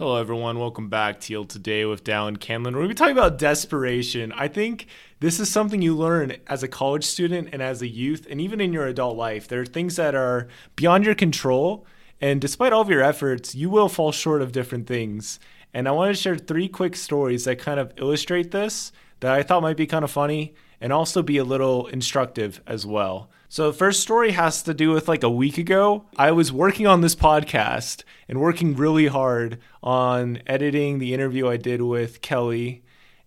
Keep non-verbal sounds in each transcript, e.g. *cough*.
Hello, everyone. Welcome back to Yield Today with Dallin Canlin. We're going to be talking about desperation. I think this is something you learn as a college student and as a youth, and even in your adult life. There are things that are beyond your control, and despite all of your efforts, you will fall short of different things. And I want to share three quick stories that kind of illustrate this that I thought might be kind of funny and also be a little instructive as well. So, the first story has to do with like a week ago. I was working on this podcast and working really hard on editing the interview I did with Kelly.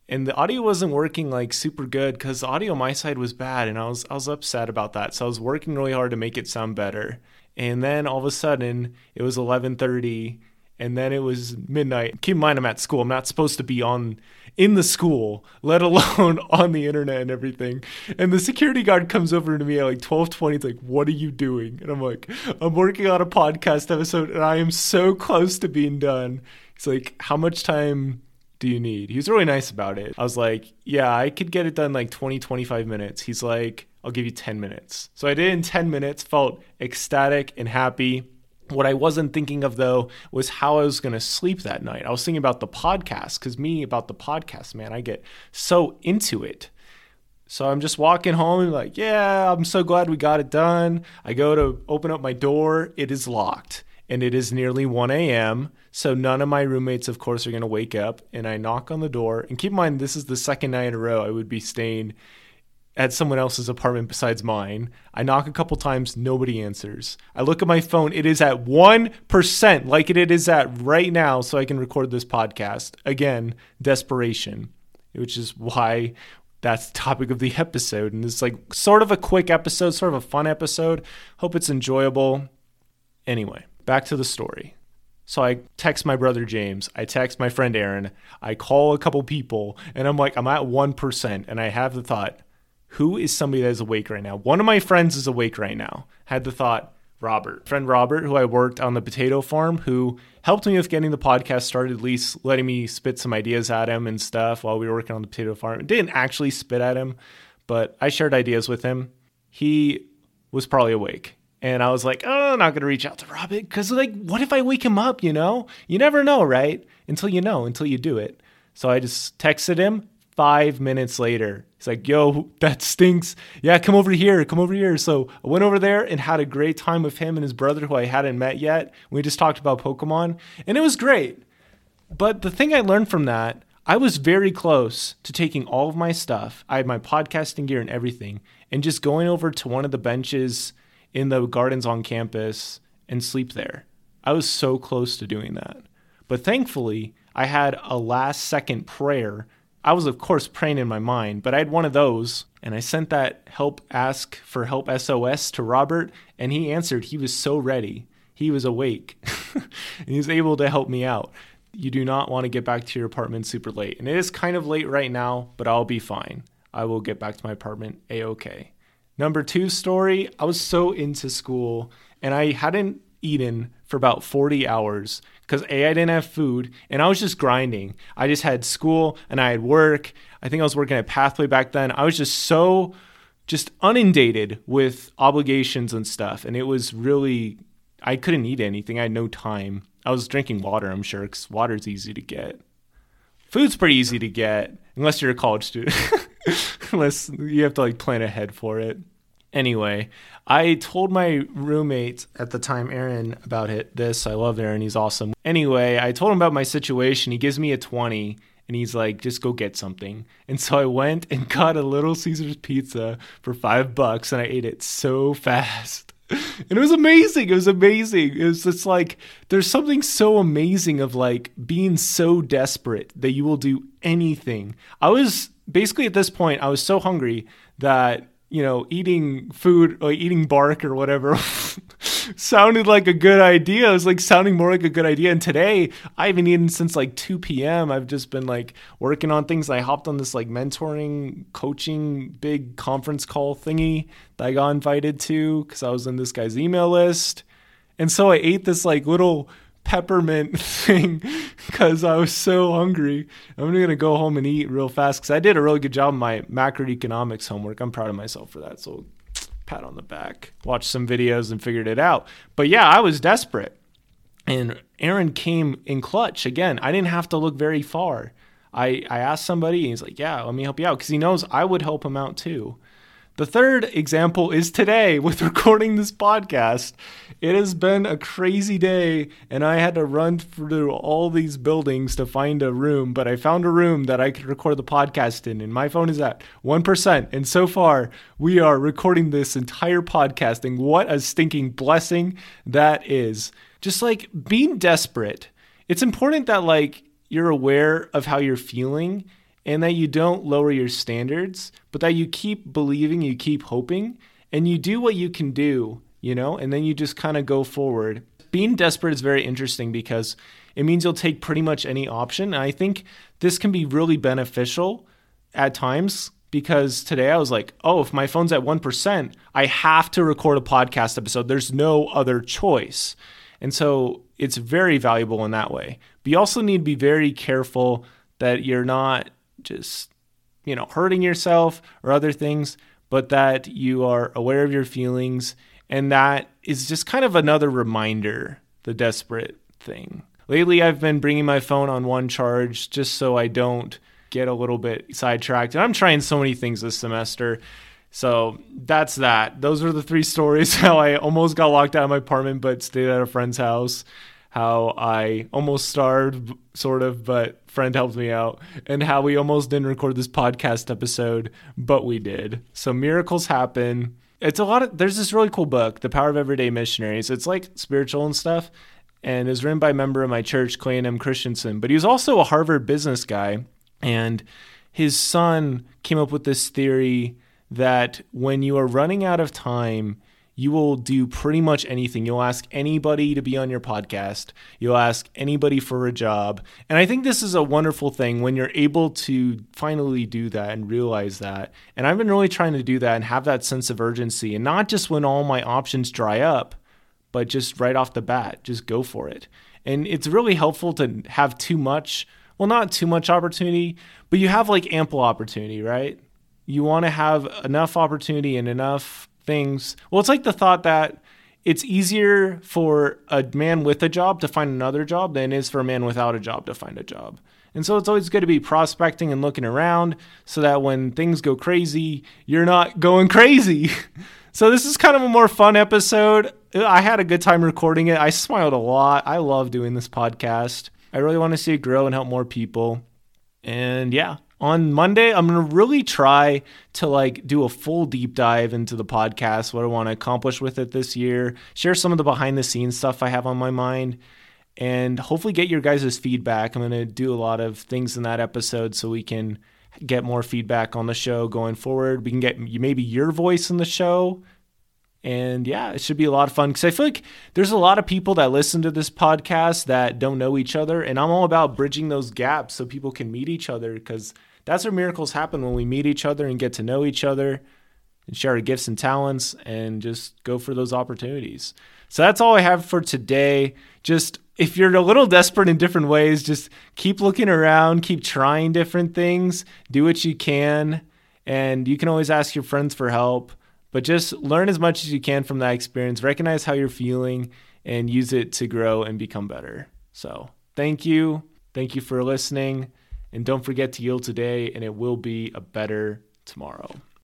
And the audio wasn't working like super good because the audio on my side was bad, and I was I was upset about that. So I was working really hard to make it sound better. And then all of a sudden, it was 11:30 and then it was midnight. Keep in mind, I'm at school. I'm not supposed to be on in the school, let alone *laughs* on the internet and everything. And the security guard comes over to me at like 12:20. It's like, "What are you doing?" And I'm like, "I'm working on a podcast episode, and I am so close to being done." He's like, "How much time?" Do you need? He was really nice about it. I was like, yeah, I could get it done like 20, 25 minutes. He's like, I'll give you 10 minutes. So I did in 10 minutes, felt ecstatic and happy what I wasn't thinking of though was how I was going to sleep that night. I was thinking about the podcast because me about the podcast, man, I get so into it. So I'm just walking home and like, yeah, I'm so glad we got it done. I go to open up my door, it is locked, and it is nearly 1 a.m. So none of my roommates, of course, are going to wake up. And I knock on the door. And keep in mind, this is the second night in a row I would be staying at someone else's apartment besides mine. I knock a couple times, nobody answers. I look at my phone, it is at 1%, like it is at right now, so I can record this podcast. Again, desperation, which is why that's the topic of the episode. And it's like sort of a quick episode, sort of a fun episode. Hope it's enjoyable. Anyway, back to the story. So I text my brother James, I text my friend Aaron, I call a couple people, and I'm like, I'm at 1%. And I have the thought, who is somebody that is awake right now? One of my friends is awake right now. Had the thought, Robert, friend Robert, who I worked on the potato farm, who helped me with getting the podcast started, at least letting me spit some ideas at him and stuff while we were working on the potato farm. didn't actually spit at him, but I shared ideas with him. He was probably awake. And I was like, oh, I'm not going to reach out to Robert because, like, what if I wake him up? You know, you never know, right? Until you know, until you do it. So I just texted him, five minutes later. He's like, yo, that stinks. Yeah, come over here. Come over here. So I went over there and had a great time with him and his brother, who I hadn't met yet. We just talked about Pokemon, and it was great. But the thing I learned from that, I was very close to taking all of my stuff. I had my podcasting gear and everything, and just going over to one of the benches in the gardens on campus and sleep there. I was so close to doing that. But thankfully, I had a last second prayer I was, of course, praying in my mind, but I had one of those, and I sent that help ask for help SOS to Robert, and he answered. He was so ready. He was awake. *laughs* he was able to help me out. You do not want to get back to your apartment super late. And it is kind of late right now, but I'll be fine. I will get back to my apartment a okay. Number two story I was so into school, and I hadn't eaten for about 40 hours because A, I didn't have food and I was just grinding. I just had school and I had work. I think I was working at Pathway back then. I was just so just inundated with obligations and stuff. And it was really, I couldn't eat anything. I had no time. I was drinking water, I'm sure, because water's easy to get. Food's pretty easy to get, unless you're a college student. *laughs* unless you have to like plan ahead for it. Anyway, I told my roommate at the time, Aaron, about it. This I love Aaron; he's awesome. Anyway, I told him about my situation. He gives me a twenty, and he's like, "Just go get something." And so I went and *laughs* got a Little Caesars pizza for five bucks, and I ate it so fast. *laughs* And it was amazing. It was amazing. It was just like there's something so amazing of like being so desperate that you will do anything. I was basically at this point, I was so hungry that you know, eating food or eating bark or whatever *laughs* sounded like a good idea. It was like sounding more like a good idea. And today, I haven't eaten since like 2 p.m. I've just been like working on things. I hopped on this like mentoring, coaching, big conference call thingy that I got invited to because I was in this guy's email list. And so I ate this like little peppermint *laughs* thing because I was so hungry. I'm gonna go home and eat real fast because I did a really good job of my macroeconomics homework. I'm proud of myself for that. So pat on the back. Watched some videos and figured it out. But yeah, I was desperate. And Aaron came in clutch again. I didn't have to look very far. I, I asked somebody, and he's like, Yeah, let me help you out because he knows I would help him out too. The third example is today with *laughs* recording this podcast. It has been a crazy day, and I had to run through all these buildings to find a room, but I found a room that I could record the podcast in, and my phone is at 1%. And so far, we are recording this entire podcasting. What a stinking blessing that is. Just like being desperate. It's important that, like, you're aware of how you're feeling and that you don't lower your standards, but that you keep believing, you keep hoping, and you do what you can do, you know, and then you just kind of go forward. Being desperate is very interesting because it means you'll take pretty much any option. And I think this can be really beneficial at times because today I was like, oh, if my phone's at 1%, I have to record a podcast episode. There's no other choice. And so it's very valuable in that way. But you also need to be very careful that you're not just, you know, hurting yourself or other things, but that you are aware of your feelings. And that is just kind of another reminder, the desperate thing. Lately, I've been bringing my phone on one charge just so I don't get a little bit sidetracked. And I'm trying so many things this semester. So that's that. Those are the three stories *laughs* how I almost got locked out of my apartment but stayed at a friend's house how I almost starved, sort of, but friend helped me out, and how we almost didn't record this podcast episode, but we did. So miracles happen. It's a lot of, there's this really cool book, The Power of Everyday Missionaries. It's like spiritual and stuff, and was written by a member of my church, Clayton M. Christensen, but he was also a Harvard business guy, and his son came up with this theory that when you are running out of time, you will do pretty much anything. You'll ask anybody to be on your podcast. You'll ask anybody for a job. And I think this is a wonderful thing when you're able to finally do that and realize that. And I've been really trying to do that and have that sense of urgency and not just when all my options dry up, but just right off the bat, just go for it. And it's really helpful to have too much, well, not too much opportunity, but you have like ample opportunity, right? You want to have enough opportunity and enough things. Well, it's like the thought that it's easier for a man with a job to find another job than it is for a man without a job to find a job. And so it's always good to be prospecting and looking around so that when things go crazy, you're not going crazy. *laughs* so this is kind of a more fun episode. I had a good time recording it. I smiled a lot. I love doing this podcast. I really want to see it grow and help more people. And yeah, on Monday, I'm going to really try to like do a full deep dive into the podcast, what I want to accomplish with it this year, share some of the behind the scenes stuff I have on my mind, and hopefully get your guys' feedback. I'm going to do a lot of things in that episode so we can get more feedback on the show going forward. We can get maybe your voice in the show. And yeah, it should be a lot of fun because I feel like there's a lot of people that listen to this podcast that don't know each other. And I'm all about bridging those gaps so people can meet each other because that's where miracles happen when we meet each other and get to know each other and share our gifts and talents and just go for those opportunities. So that's all I have for today. Just if you're a little desperate in different ways, just keep looking around, keep trying different things, do what you can, and you can always ask your friends for help. But just learn as much as you can from that experience, recognize how you're feeling, and use it to grow and become better. So, thank you. Thank you for listening. And don't forget to yield today, and it will be a better tomorrow.